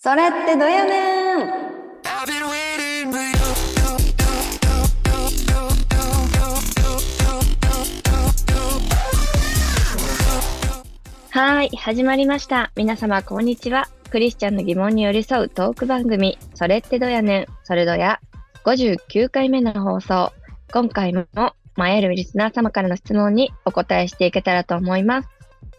それってどやねんはい、始まりました。皆様、こんにちは。クリスチャンの疑問に寄り添うトーク番組、それってどやねん、それどや、59回目の放送。今回も、前るリスナー様からの質問にお答えしていけたらと思います。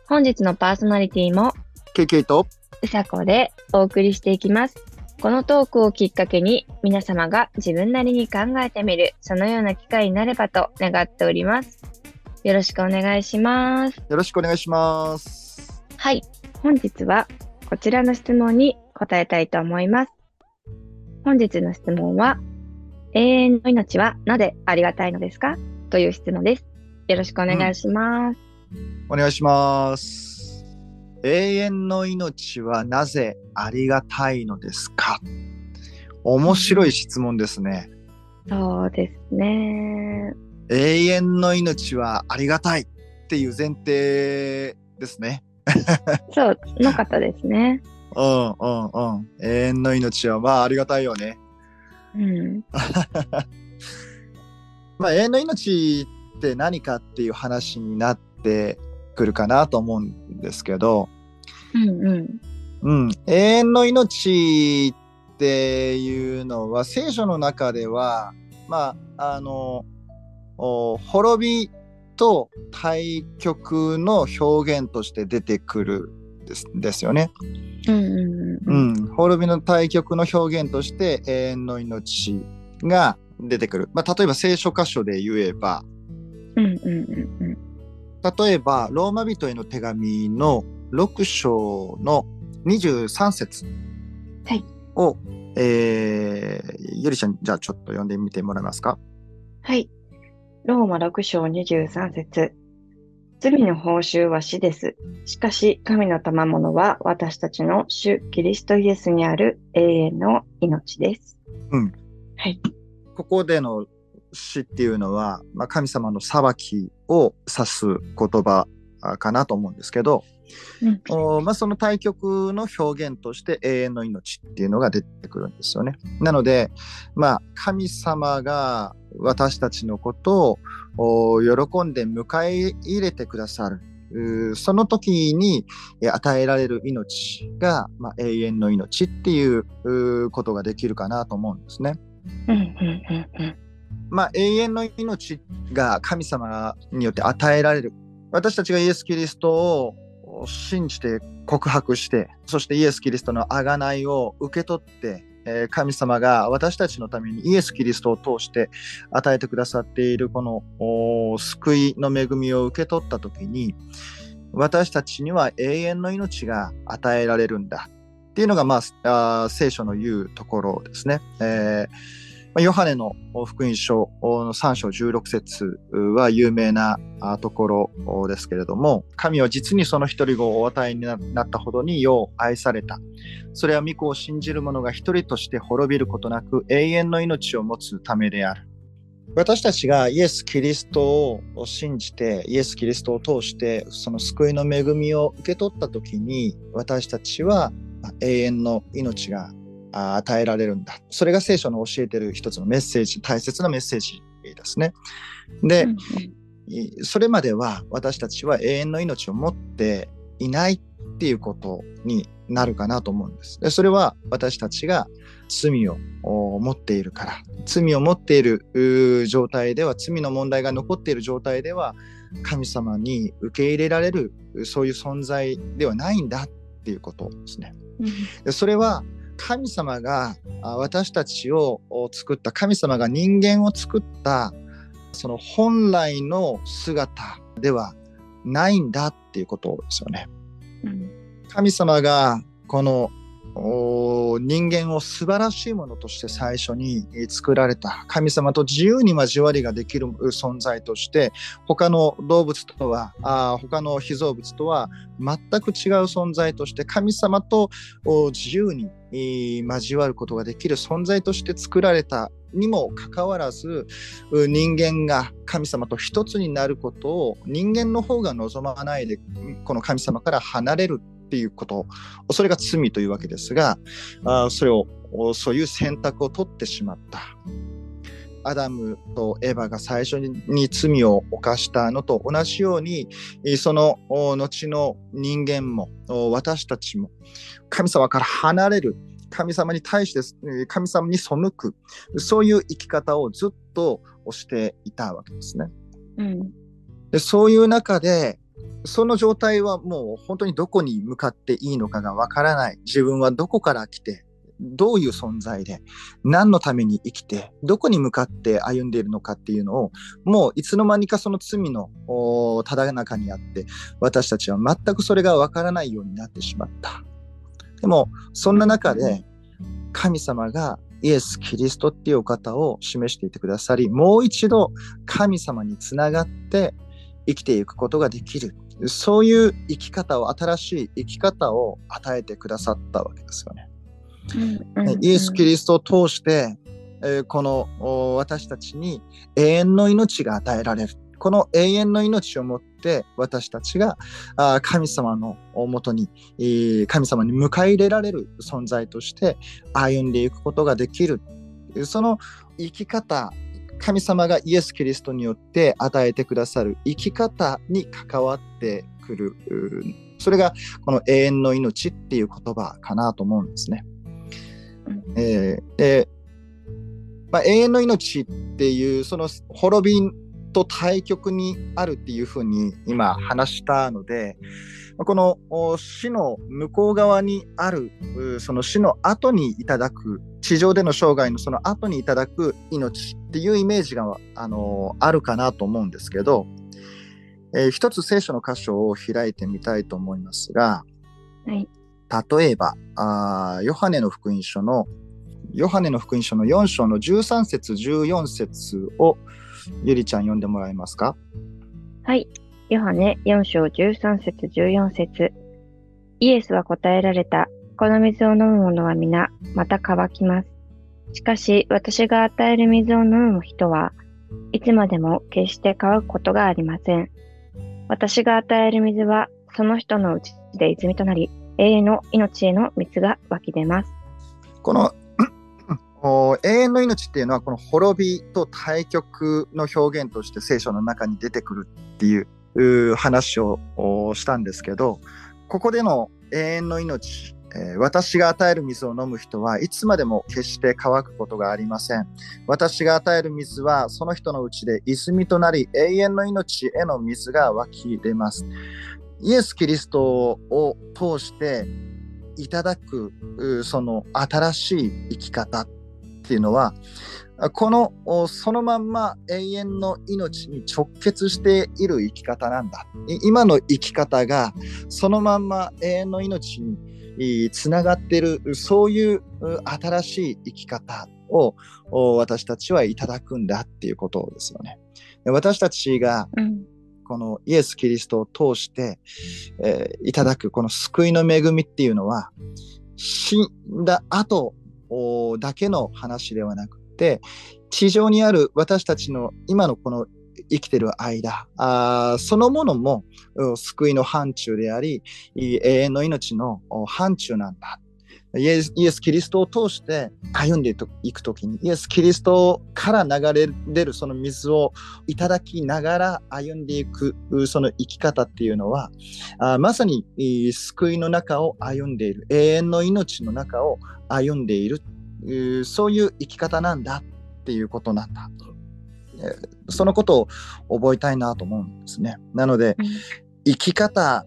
本日のパーソナリティも、ケイケイとうさこでお送りしていきます。このトークをきっかけに皆様が自分なりに考えてみるそのような機会になればと願っております。よろしくお願いします。よろしくお願いします。はい。本日はこちらの質問に答えたいと思います。本日の質問は永遠の命はなぜありがたいのですか？という質問です。よろしくお願いします。お願いします。永遠の命はなぜありがたいのですか？面白い質問ですね。そうですね。永遠の命はありがたいっていう前提ですね。そう、の方ですね。うんうんうん。永遠の命はまあありがたいよね。うん。まあ永遠の命って何かっていう話になってくるかなと思うんですけど、うんうん。うん、永遠の命っていうのは聖書の中ではまああのお滅びと対極の表現として出てくるですですよね。うんうんう。うんん、滅びの対極の表現として永遠の命が出てくる。まあ、例えば聖書箇所で言えばうんうんうんうん。例えばローマ人への手紙の6章の23節はいを、えー、ゆりちゃんじゃあちょっと読んでみてもらえますか？はい。ローマ6章23節罪の報酬は死です。しかし、神の賜物は私たちの主キリストイエスにある永遠の命です。うん。はい。ここでの死っていうのは、まあ、神様の裁きを指す言葉あかなと思うんですけど、うんおまあ、その対極の表現として永遠の命っていうのが出てくるんですよね。なので、まあ、神様が私たちのことをお喜んで迎え入れてくださる。その時にえ与えられる命が、まあ、永遠の命っていうことができるかなと思うんですね。うんうんうんうん。まあ、永遠の命が神様によって与えられる。私たちがイエス・キリストを信じて告白して、そしてイエス・キリストの贖いを受け取って、神様が私たちのためにイエス・キリストを通して与えてくださっているこの救いの恵みを受け取った時に、私たちには永遠の命が与えられるんだ。っていうのが、まあ、あ聖書の言うところですね。えーヨハネの福音書の3章16節は有名なところですけれども、神は実にその一人子をお与えになったほどによう愛された。それは御子を信じる者が一人として滅びることなく永遠の命を持つためである。私たちがイエス・キリストを信じて、イエス・キリストを通してその救いの恵みを受け取ったときに、私たちは永遠の命が与えられるんだ。それが聖書の教えている一つのメッセージ、大切なメッセージですね。で、うんいそれまでは私たちは永遠の命を持っていないっていうことになるかなと思うんです。でそれは私たちが罪をお持っているから。罪を持っている状態では、罪の問題が残っている状態では、神様に受け入れられる、そういう存在ではないんだっていうことですね。うんでそれは神様があ私たちをお作った神様が人間を作ったその本来の姿ではないんだっていうことですよね。うん神様がこのお人間を素晴らしいものとして最初に作られた。神様と自由に交わりができる存在として他の動物とはあ他の被造物とは全く違う存在として神様と自由に交わることができる存在として作られたにもかかわらず人間が神様と一つになることを人間の方が望まないでこの神様から離れる。っっていうこと、それが罪というわけですが、あそれを、そういう選択を取ってしまった。アダムとエヴァが最初に罪を犯したのと同じように、その後の人間も、私たちも、神様から離れる、神様に対して、神様に背く、そういう生き方をずっとしていたわけですね。うん、でそういう中で、その状態はもう本当にどこに向かっていいのかがわからない。自分はどこから来て、どういう存在で、何のために生きて、どこに向かって歩んでいるのかっていうのを、もういつの間にかその罪のただ中にあって、私たちは全くそれがわからないようになってしまった。でも、そんな中で、神様がイエス・キリストっていうお方を示していてくださり、もう一度神様につながって生きていくことができる。そういう生き方を、新しい生き方を与えてくださったわけですよね。イエス・キリストを通して、えー、この私たちに永遠の命が与えられる。この永遠の命をもって私たちがあ神様のもとに、えー、神様に迎え入れられる存在として歩んでいくことができる。その生き方、神様がイエス・キリストによって与えてくださる生き方に関わってくる。それがこの永遠の命っていう言葉かなと思うんですね。えー、で、まあ、永遠の命っていうその滅びと対極にあるっていうふうに今話したのでこの死の向こう側にあるその死の後にいただく地上での生涯のその後にいただく命っていうイメージがあのあるかなと思うんですけど、えー、一つ聖書の箇所を開いてみたいと思いますが、はい、例えばあヨハネの福音書のヨハネの福音書の4章の13節14節をゆりちゃん読んでもらえますか？はい。ヨハネ4章13節14節イエスは答えられた。この水を飲む者は皆、また乾きます。しかし、私が与える水を飲む人はいつまでも決して乾くことがありません。私が与える水は、その人のうちで泉となり、永遠の命への水が湧き出ます。この永遠の命っていうのはこの滅びと対極の表現として聖書の中に出てくるっていう話をしたんですけどここでの永遠の命、私が与える水を飲む人はいつまでも決して乾くことがありません。私が与える水はその人のうちで泉となり永遠の命への水が湧き出ます。イエス・キリストを通していただくその新しい生き方。っていうのはこのそのまんま永遠の命に直結している生き方なんだ今の生き方がそのまんま永遠の命につながっているそういう新しい生き方を私たちはいただくんだっていうことですよね。私たちが、うんこのイエス・キリストを通して、えー、いただくこの救いの恵みっていうのは、死んだ後だけの話ではなくて、地上にある私たちの今のこの生きてる間あそのものも救いの範疇であり永遠の命の範疇なんだ。イエス・エスキリストを通して歩んでいくときに、イエス・キリストから流れ出るその水をいただきながら歩んでいくその生き方っていうのは、あまさに救いの中を歩んでいる、永遠の命の中を歩んでいる、そういう生き方なんだっていうことなんだ。そのことを覚えたいなと思うんですね。なので、生き方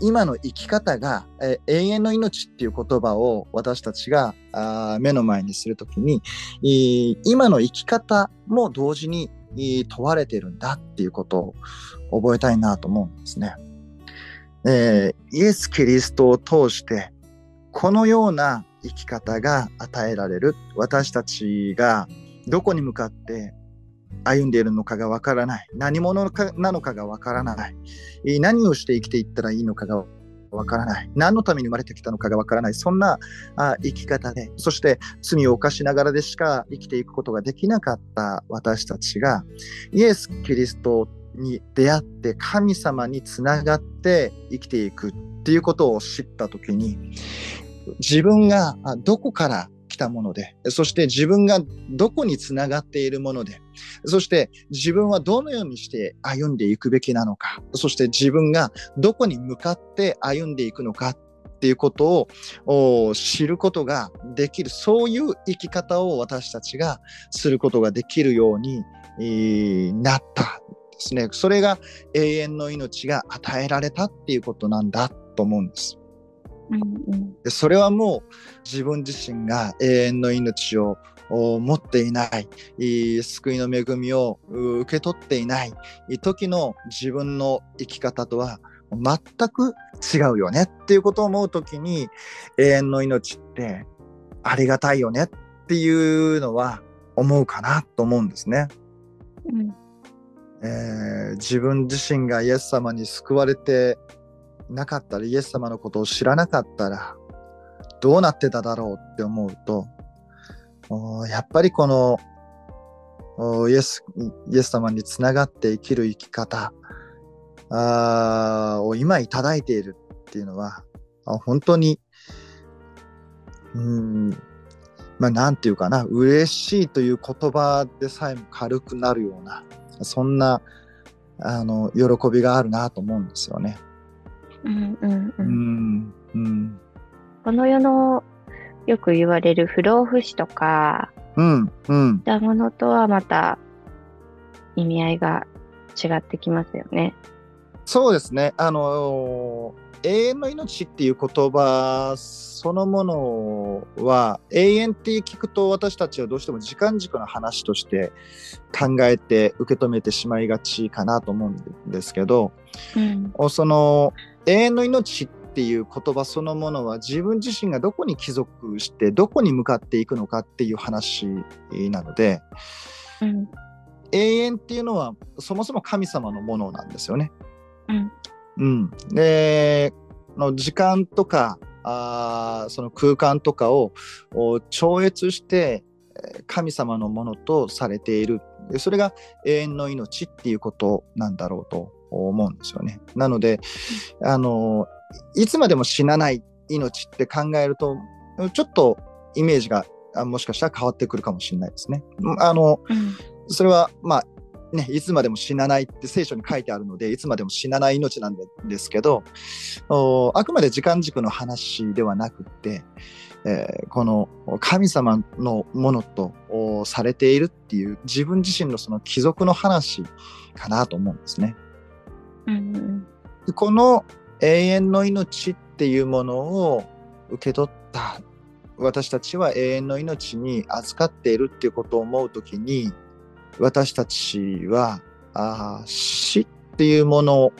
今の生き方が、えー、永遠の命っていう言葉を私たちがあ目の前にするときに、今の生き方も同時に問われてるんだっていうことを覚えたいなと思うんですね。えー、イエス・キリストを通してこのような生き方が与えられる私たちがどこに向かって歩んでいるのかがわからない。何者なのかがわからない。何をして生きていったらいいのかがわからない。何のために生まれてきたのかがわからない。そんなあ生き方で、そして罪を犯しながらでしか生きていくことができなかった私たちが、イエス・キリストに出会って神様につながって生きていくっていうことを知った時に自分がどこから来たものでそして自分がどこにつながっているものでそして自分はどのようにして歩んでいくべきなのかそして自分がどこに向かって歩んでいくのかっていうことを知ることができるそういう生き方を私たちがすることができるようになったですね。それが永遠の命が与えられたっていうことなんだと思うんです。でそれはもう自分自身が永遠の命を持っていない救いの恵みを受け取っていない時の自分の生き方とは全く違うよねっていうことを思う時に永遠の命ってありがたいよねっていうのは思うかなと思うんですね。うんえー、自分自身がイエス様に救われてなかったらイエス様のことを知らなかったらどうなってただろうって思うとやっぱりこのイエスイエス様につながって生きる生き方を今いただいているっていうのは本当にうんまあなんていうかな嬉しいという言葉でさえも軽くなるようなそんなあの喜びがあるなと思うんですよね。うんうんうん。うん、この世のよく言われる不老不死とか、うんうん、たものとはまた意味合いが違ってきますよね。そうですね。あの永遠の命っていう言葉そのものは永遠って聞くと私たちはどうしても時間軸の話として考えて受け止めてしまいがちかなと思うんですけど、うん、その永遠の命っていう言葉そのものは自分自身がどこに帰属してどこに向かっていくのかっていう話なので、うん、永遠っていうのはそもそも神様のものなんですよね。うん、うん、での時間とかあその空間とかを超越して神様のものとされている。それが永遠の命っていうことなんだろうと思うんですよね。なのであのいつまでも死なない命って考えるとちょっとイメージがもしかしたら変わってくるかもしれないですね。あの、うん、それはまあね、いつまでも死なないって聖書に書いてあるので、いつまでも死なない命なんですけど、あくまで時間軸の話ではなくて、えー、この神様のものとされているっていう自分自身のその貴族の話かなと思うんですね。うん、この永遠の命っていうものを受け取った私たちは永遠の命に預かっているっていうことを思うときに私たちはあ死っていうもの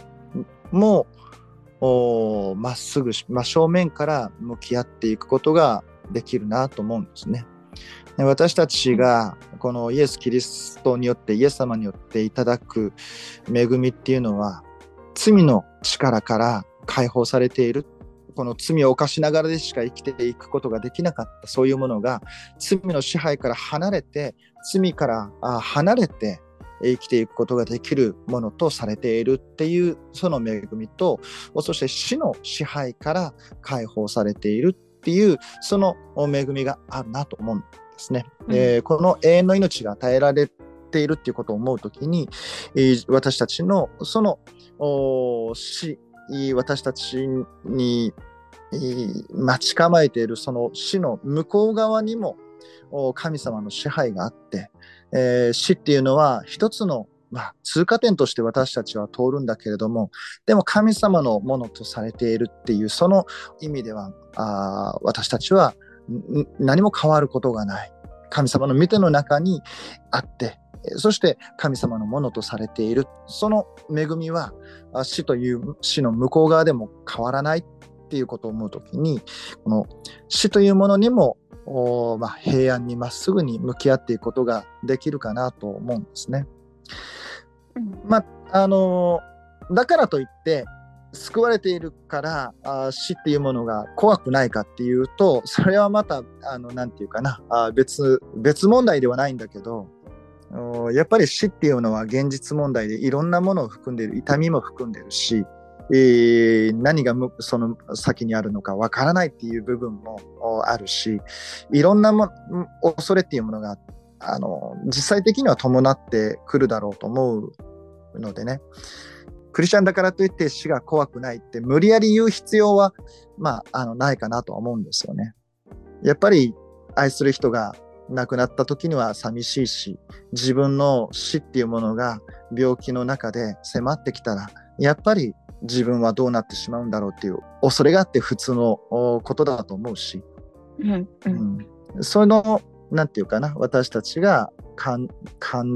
もまっすぐ真正面から向き合っていくことができるなと思うんですね。私たちがこのイエス・キリストによってイエス様によっていただく恵みっていうのは罪の力から解放されている。この罪を犯しながらでしか生きていくことができなかった。そういうものが罪の支配から離れて罪から離れて生きていくことができるものとされている。っていうその恵みとそして死の支配から解放されている。っていうその恵みがあるなと思うんですね。うん、えー、この永遠の命が与えられているっていうことを思うときに、私たちのその死私たちに待ち構えているその死の向こう側にも神様の支配があって、えー、死っていうのは一つの、まあ、通過点として私たちは通るんだけれどもでも神様のものとされているっていうその意味では私たちは何も変わることがない。神様の見ての中にあってそして神様のものとされているその恵みは死という死の向こう側でも変わらないっていうことを思う時にこの死というものにもまあ、平安にまっすぐに向き合っていくことができるかなと思うんですね。まあ、あのだからといって救われているからあ死っていうものが怖くないかっていうとそれはまたあのなんていうかなあ別別問題ではないんだけどやっぱり死っていうのは現実問題でいろんなものを含んでいる痛みも含んでいるし、えー、何がその先にあるのかわからないっていう部分もあるしいろんなも恐れっていうものがあの実際的には伴ってくるだろうと思うのでねクリスチャンだからといって死が怖くないって無理やり言う必要は、まあ、あのないかなとは思うんですよね。やっぱり愛する人が亡くなった時には寂しいし自分の死っていうものが病気の中で迫ってきたらやっぱり自分はどうなってしまうんだろうっていう恐れがあって普通のことだと思うし、うんうん、うん、その何て言うかな私たちが感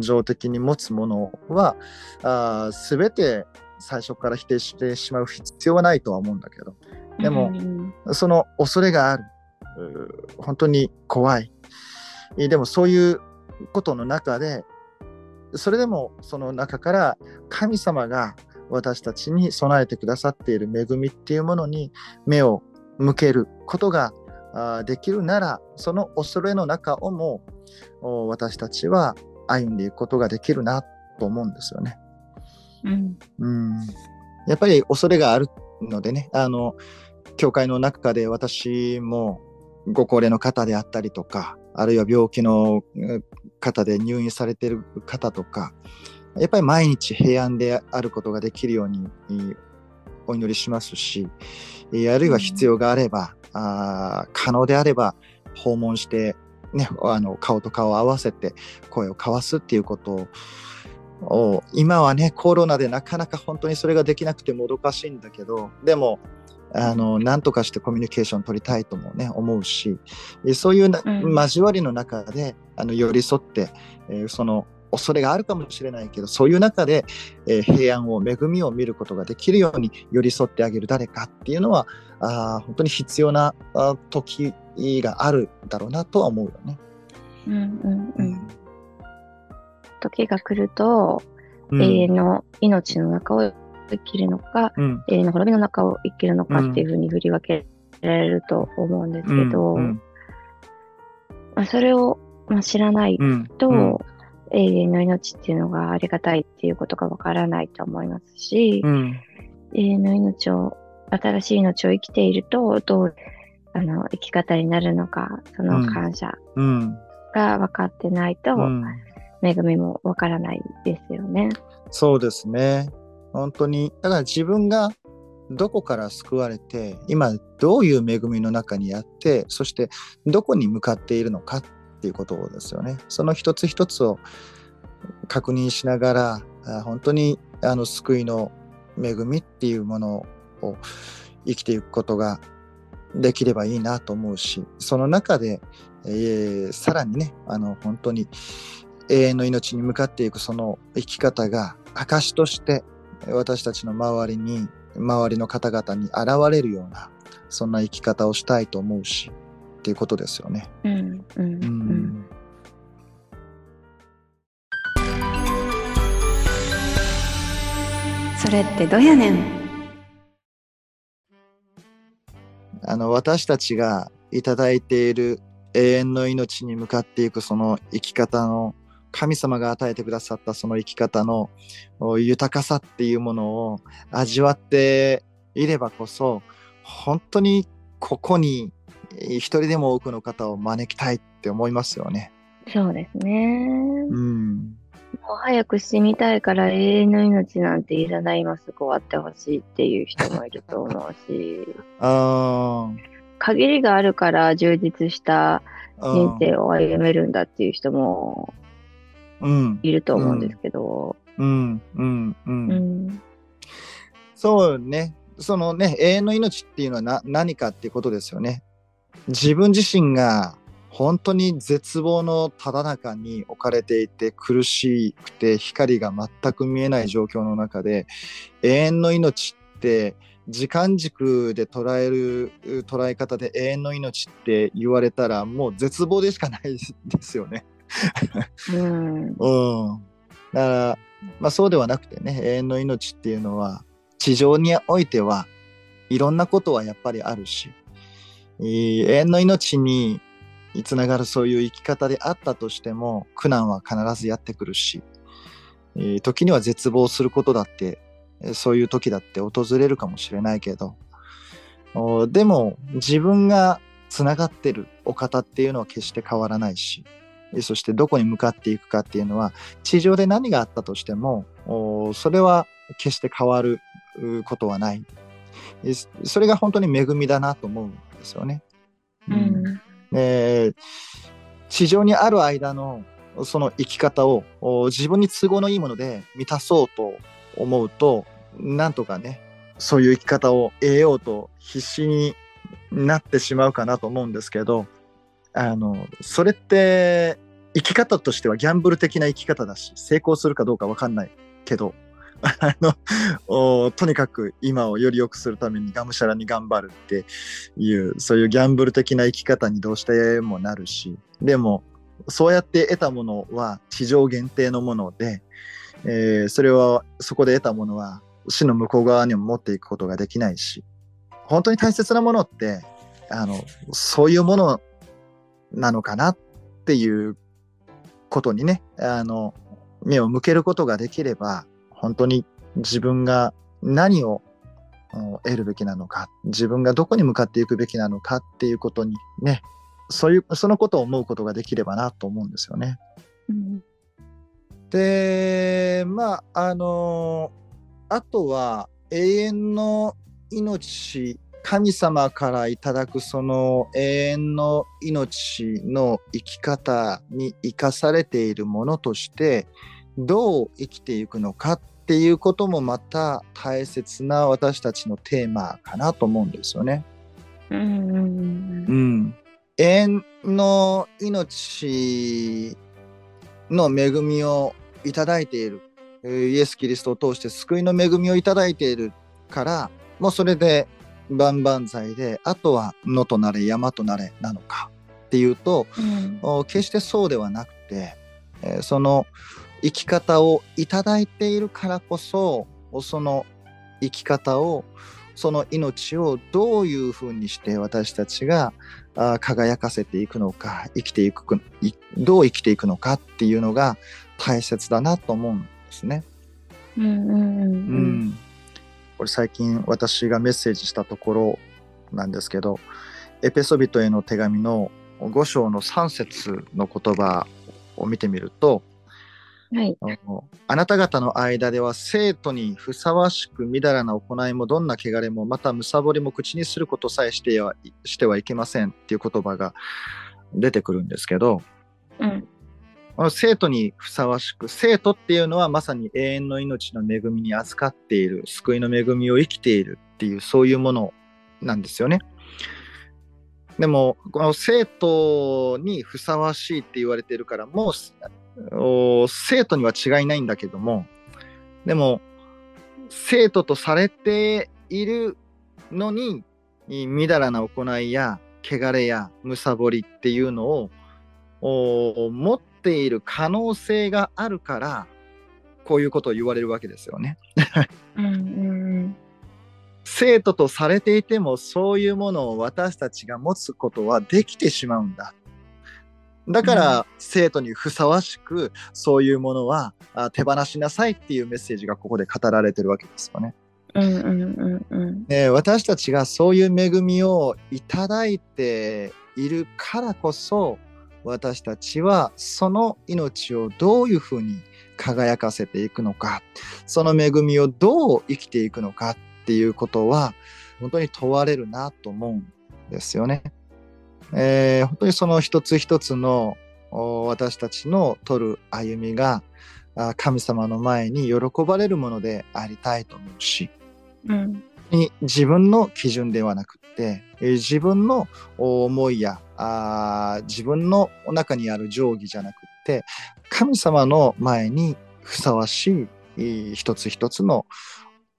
情的に持つものはあ全て最初から否定してしまう必要はないとは思うんだけど。でも、うん、その恐れがある。本当に怖いでもそういうことの中でそれでもその中から神様が私たちに備えてくださっている恵みっていうものに目を向けることができるならその恐れの中をも私たちは歩んでいくことができるなと思うんですよね。うん、うんやっぱり恐れがあるのでねあの教会の中で私もご高齢の方であったりとかあるいは病気の方で入院されている方とかやっぱり毎日平安であることができるようにお祈りしますし、あるいは必要があれば、あ可能であれば訪問して、ね、あの顔と顔を合わせて声を交わすっていうことを今はねコロナでなかなか本当にそれができなくてもどかしいんだけどでもあの何とかしてコミュニケーション取りたいともね思うしそういう交わりの中であの寄り添って、えー、その恐れがあるかもしれないけどそういう中で、えー、平安を恵みを見ることができるように寄り添ってあげる誰かっていうのはあ本当に必要な時があるだろうなとは思うよね。うんうん。うん、時が来ると、うん、永遠の命の中を生きるのか、うん、永遠の滅びの中を生きるのかっていうふうに振り分けられると思うんですけど、うん。うん、まあ、それを、まあ、知らないと、永遠の命っていうのがありがたいっていうことがわからないと思いますし、うん、永遠の命を、新しい命を生きていると、どう、あの、生き方になるのか、その感謝が分かってないと、恵みもわからないですよね。そうですね。本当に。だから自分がどこから救われて、今どういう恵みの中にあって、そしてどこに向かっているのかっていうことですよね。その一つ一つを確認しながら、本当にあの救いの恵みっていうものを生きていくことができればいいなと思うし、その中で、えー、さらにね、あの本当に永遠の命に向かっていくその生き方が証として私たちの周りに周りの方々に現れるようなそんな生き方をしたいと思うしっていうことですよね。うん、うん、うん。それってどやねん？あの私たちがいただいている永遠の命に向かっていくその生き方の神様が与えてくださったその生き方の豊かさっていうものを味わっていればこそ本当にここに一人でも多くの方を招きたいって思いますよね。そうですね。うん。もう早く死にたいから永遠の命なんていらない今すぐ終わってほしいっていう人もいると思うし。あ限りがあるから充実した人生を歩めるんだっていう人もいると思うんですけど。うん、うん、うん。うん、そうね。そのね、永遠の命っていうのはな何かっていうことですよね。自分自身が本当に絶望のただ中に置かれていて苦しくて光が全く見えない状況の中で永遠の命って時間軸で捉える捉え方で永遠の命って言われたらもう絶望でしかないですよね。うん、うん、だからまあそうではなくてね永遠の命っていうのは地上においてはいろんなことはやっぱりあるし永遠の命につながるそういう生き方であったとしても苦難は必ずやってくるし、えー時には絶望することだってそういう時だって訪れるかもしれないけどでも自分がつながってるお方っていうのは決して変わらないしえーそしてどこに向かっていくかっていうのは地上で何があったとしてもおそれは決して変わるうことはないえーそれが本当に恵みだなと思うんですよね。うん。で地上にある間のその生き方をお自分に都合のいいもので満たそうと思うとなんとかねそういう生き方を得ようと必死になってしまうかなと思うんですけどあのそれって生き方としてはギャンブル的な生き方だし成功するかどうか分かんないけど あのとにかく今をより良くするためにがむしゃらに頑張るっていうそういうギャンブル的な生き方にどうしてもなるしでもそうやって得たものは地上限定のもので、えーそれはそこで得たものは死の向こう側にも持っていくことができないし本当に大切なものってあのそういうものなのかなっていうことにねあの目を向けることができれば本当に自分が何をうん得るべきなのか自分がどこに向かっていくべきなのかっていうことにねそういうそのことを思うことができればなと思うんですよね。うん。でまああのあとは永遠の命神様からいただくその永遠の命の生き方に生かされているものとしてどう生きていくのかっていうこともまた大切な私たちのテーマかなと思うんですよね。うん。永遠の命の恵みをいただいているえーイエス・キリストを通して救いの恵みをいただいているからもうそれで万々歳であとは野となれ山となれなのかっていうとうん。お決してそうではなくて、えーその生き方をいただいているからこそその生き方をその命をどういうふうにして私たちが輝かせていくのか生きていくいどう生きていくのかっていうのが大切だなと思うんですね。うん。うん。う。うんん、これ最近私がメッセージしたところなんですけどエペソビトへの手紙の5章の3節の言葉を見てみるとはい。あのあなた方の間では生徒にふさわしくみだらな行いもどんな汚れもまたむさぼりも口にすることさえしてはしてはいけませんっていう言葉が出てくるんですけどうん。この生徒にふさわしく生徒っていうのはまさに永遠の命の恵みに預かっている救いの恵みを生きているっていうそういうものなんですよね。でもこの生徒にふさわしいって言われているからもう生徒には違いないんだけどもでも生徒とされているのにみだらな行いや汚れやむさぼりっていうのをお持っている可能性があるからこういうことを言われるわけですよね。うん。うん。生徒とされていてもそういうものを私たちが持つことはできてしまうんだ。だから、生徒にふさわしくそういうものはあ手放しなさいっていうメッセージがここで語られてるわけですよね。うん。うん。うん。で私たちがそういう恵みをいただいているからこそ私たちはその命をどういうふうに輝かせていくのかその恵みをどう生きていくのかっていうことは本当に問われるなと思うんですよね。えー本当にその一つ一つのお私たちの取る歩みがあ神様の前に喜ばれるものでありたいと思うし、うん。に自分の基準ではなくって、えー自分のお思いやあー自分の中にある定規じゃなくって神様の前にふさわしいえー一つ一つの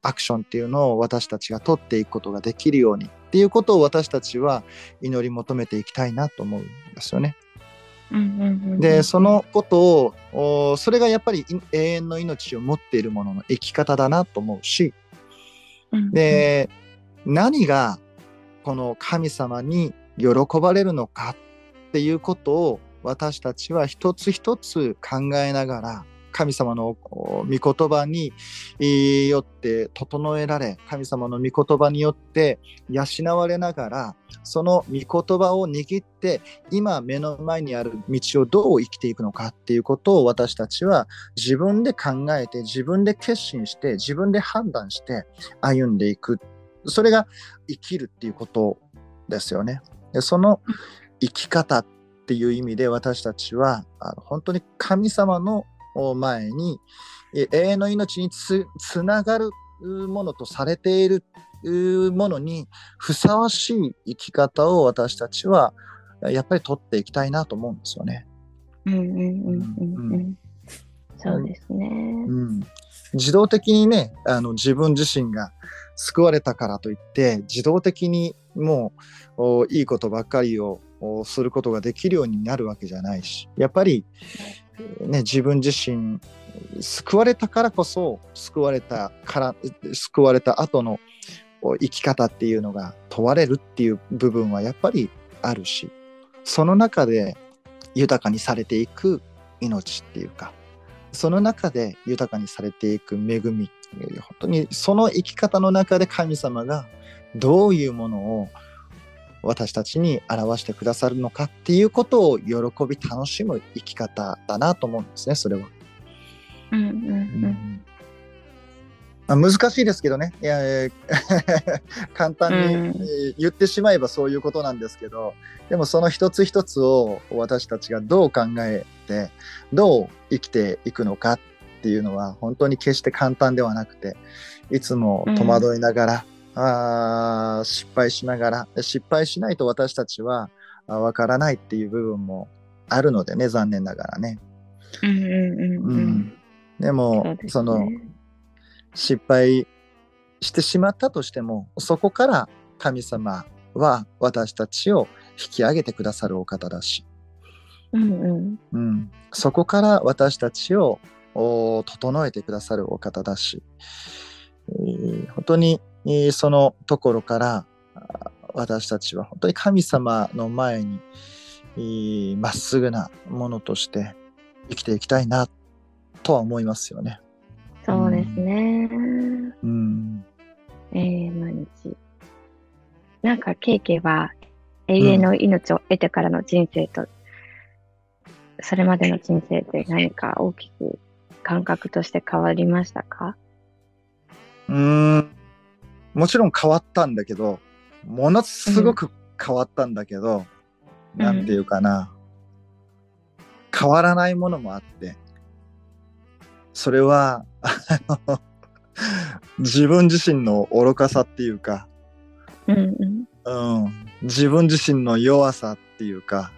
アクションっていうのを私たちが取っていくことができるようにっていうことを私たちは祈り求めていきたいなと思うんですよね。うん。うん。でそのことをおそれがやっぱりい永遠の命を持っているものの生き方だなと思うし、うん。で、何がこの神様に喜ばれるのかっていうことを私たちは一つ一つ考えながら神様の御言葉によって整えられ神様の御言葉によって養われながらその御言葉を握って今目の前にある道をどう生きていくのかっていうことを私たちは自分で考えて自分で決心して自分で判断して歩んでいく。それが生きるっていうことですよね。でその生き方っていう意味で私たちはあの本当に神様の前に永遠の命につながるものとされているものにふさわしい生き方を私たちはやっぱり取っていきたいなと思うんですよね。うんうんうんうんうん。そうですね。うん、自動的にねあの自分自身が救われたからといって自動的にもういいことばっかりをすることができるようになるわけじゃないしやっぱり、ね、自分自身救われたからこそ救われたから救われた後の生き方っていうのが問われるっていう部分はやっぱりあるしその中で豊かにされていく命っていうかその中で豊かにされていく恵み本当にその生き方の中で神様がどういうものを私たちに表してくださるのかっていうことを喜び楽しむ生き方だなと思うんですねそれは。うんうんうん。まあ、難しいですけどね。いや 簡単に言ってしまえばそういうことなんですけど、うん、でもその一つ一つを私たちがどう考えてどう生きていくのかっていうのは本当に決して簡単ではなくていつも戸惑いながら、あ失敗しながら失敗しないと私たちはわからないっていう部分もあるのでね残念ながらね。うんうんうんうん、でも、ね、その失敗してしまったとしてもそこから神様は私たちを引き上げてくださるお方だし、うんうん。うん、そこから私たちを整えてくださるお方だし、えー、本当にそのところから私たちは本当に神様の前にまっすぐなものとして生きていきたいなとは思いますよね。そうですね。うん。えー、毎日。なんか、ケイケは永遠の命を得てからの人生と、うん、それまでの人生って何か大きく感覚として変わりましたか？うん。もちろん変わったんだけど、ものすごく変わったんだけど、うん、なんていうかな、変わらないものもあって、それは、自分自身の愚かさっていうか、うん、うん、自分自身の弱さっていうか、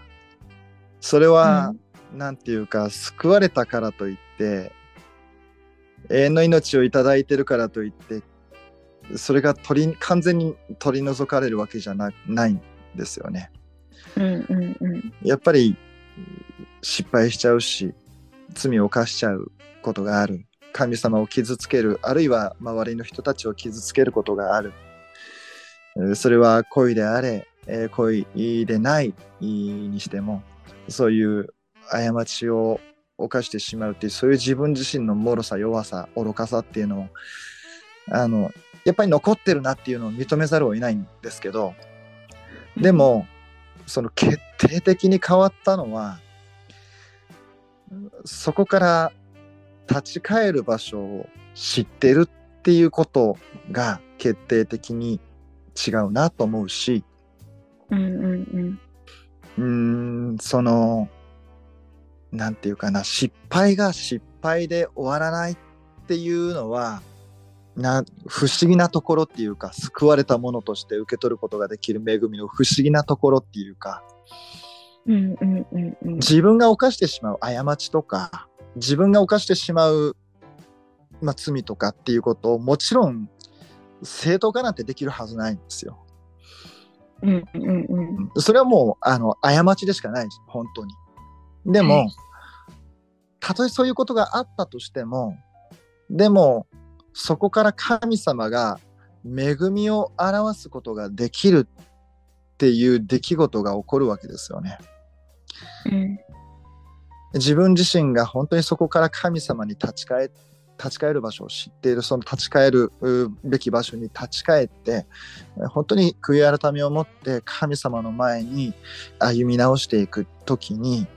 それは、うん、なんていうか、救われたからといって、永遠の命をいただいてるからといってそれが取り完全に取り除かれるわけじゃなないんですよね。うんうんうん、やっぱり失敗しちゃうし罪を犯しちゃうことがある。神様を傷つけるあるいは周りの人たちを傷つけることがある。それは恋であれ、えー、恋でないにしてもそういう過ちを犯してしまうっていうそういう自分自身の脆さ弱さ愚かさっていうのをあのやっぱり残ってるなっていうのを認めざるを得ないんですけどでもその決定的に変わったのはそこから立ち返る場所を知ってるっていうことが決定的に違うなと思うしうんうんうん。そのなんていうかな失敗が失敗で終わらないっていうのはな不思議なところっていうか救われたものとして受け取ることができる恵みの不思議なところっていうか、うんうんうんうん、自分が犯してしまう過ちとか自分が犯してしまう、まあ、罪とかっていうことをもちろん正当化なんてできるはずないんですよ。うんうんうん、それはもうあの過ちでしかない本当に。でも、はい、たとえそういうことがあったとしてもでもそこから神様が恵みを表すことができるっていう出来事が起こるわけですよね。うん。自分自身が本当にそこから神様に立ち返立ち返る場所を知っているその立ち返るうべき場所に立ち返ってえ本当に悔い改めを持って神様の前に歩み直していく時に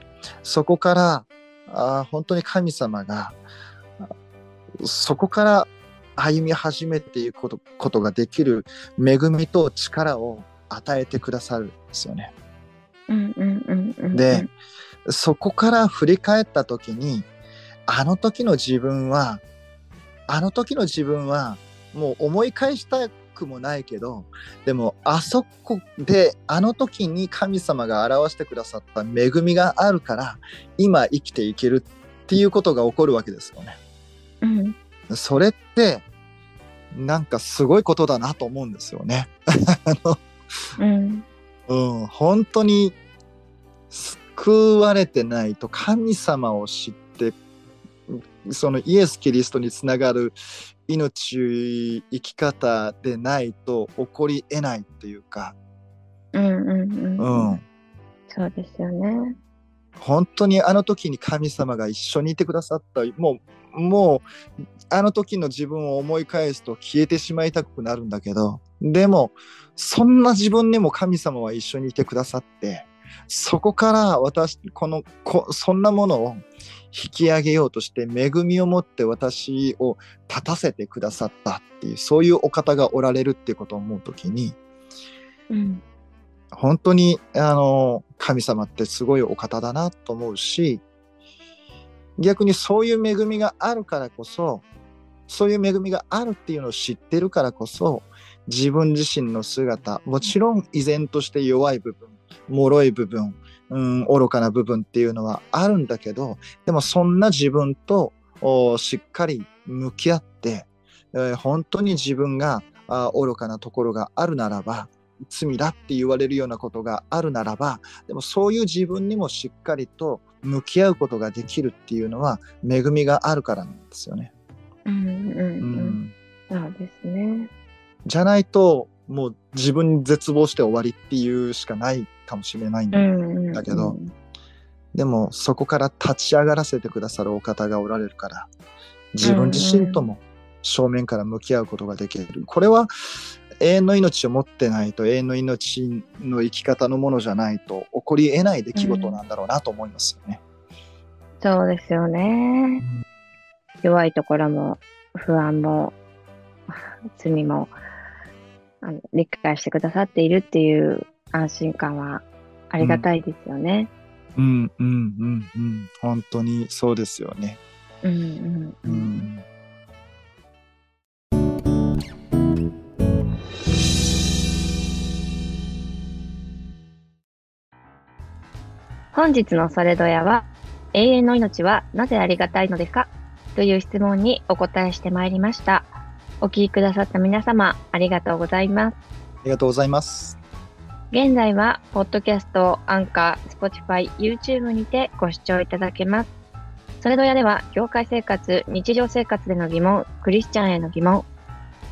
そこからあー本当に神様があそこから歩み始めていくことことができる恵みと力を与えてくださるんですよね。で、そこから振り返った時にあの時の自分はあの時の自分はもう思い返したくもないけどでもあそこであの時に神様が表してくださった恵みがあるから今生きていけるっていうことが起こるわけですよね。うん。それってなんかすごいことだなと思うんですよね。あ のうん。うん、本当に救われてないと神様を知ってそのイエス・キリストにつながる命生き方でないと起こり得ないっていうか、うんうんううん。ん、そうですよね。本当にあの時に神様が一緒にいてくださった。もうもうあの時の自分を思い返すと消えてしまいたくなるんだけど。でもそんな自分にも神様は一緒にいてくださって。そこから私このこそんなものを引き上げようとして恵みを持って私を立たせてくださったっていうそういうお方がおられるっていうことを思う時にうん。本当にあの神様ってすごいお方だなと思うし逆にそういう恵みがあるからこそそういう恵みがあるっていうのを知ってるからこそ自分自身の姿もちろん依然として弱い部分脆い部分、うん、愚かな部分っていうのはあるんだけどでもそんな自分とおしっかり向き合って、えー本当に自分があ愚かなところがあるならば罪だって言われるようなことがあるならばでもそういう自分にもしっかりと向き合うことができるっていうのは恵みがあるからなんですよね。うんうんううん。ん、そうですね。じゃないともう自分に絶望して終わりっていうしかないかもしれないんだ,、けどでもそこから立ち上がらせてくださるお方がおられるから自分自身とも正面から向き合うことができる。これは永遠の命を持ってないと永遠の命の生き方のものじゃないと起こり得ない出来事なんだろうなと思いますよね。そうですよね。弱いところも不安も罪もあの理解してくださっているっていう安心感はありがたいですよね。うんうんうんうん本当にそうですよね。うんうんううんん本日のそれどやは、永遠の命はなぜありがたいのですかという質問にお答えしてまいりました。お聞きくださった皆様、ありがとうございます。ありがとうございます。現在は、ポッドキャスト、 Anchor、Spotify、YouTube にてご視聴いただけます。それどやでは、教会生活、日常生活での疑問、クリスチャンへの疑問、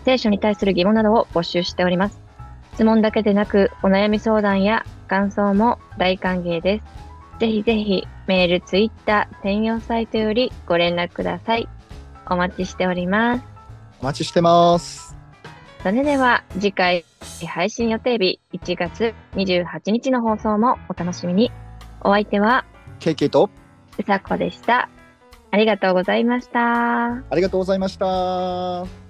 聖書に対する疑問などを募集しております。質問だけでなく、お悩み相談や感想も大歓迎です。ぜひぜひ、メール、ツイッター、専用サイトよりご連絡ください。お待ちしております。お待ちしてます。それでは次回配信予定日1月28日の放送もお楽しみに。お相手はケイケイとうさこでした。ありがとうございました。ありがとうございました。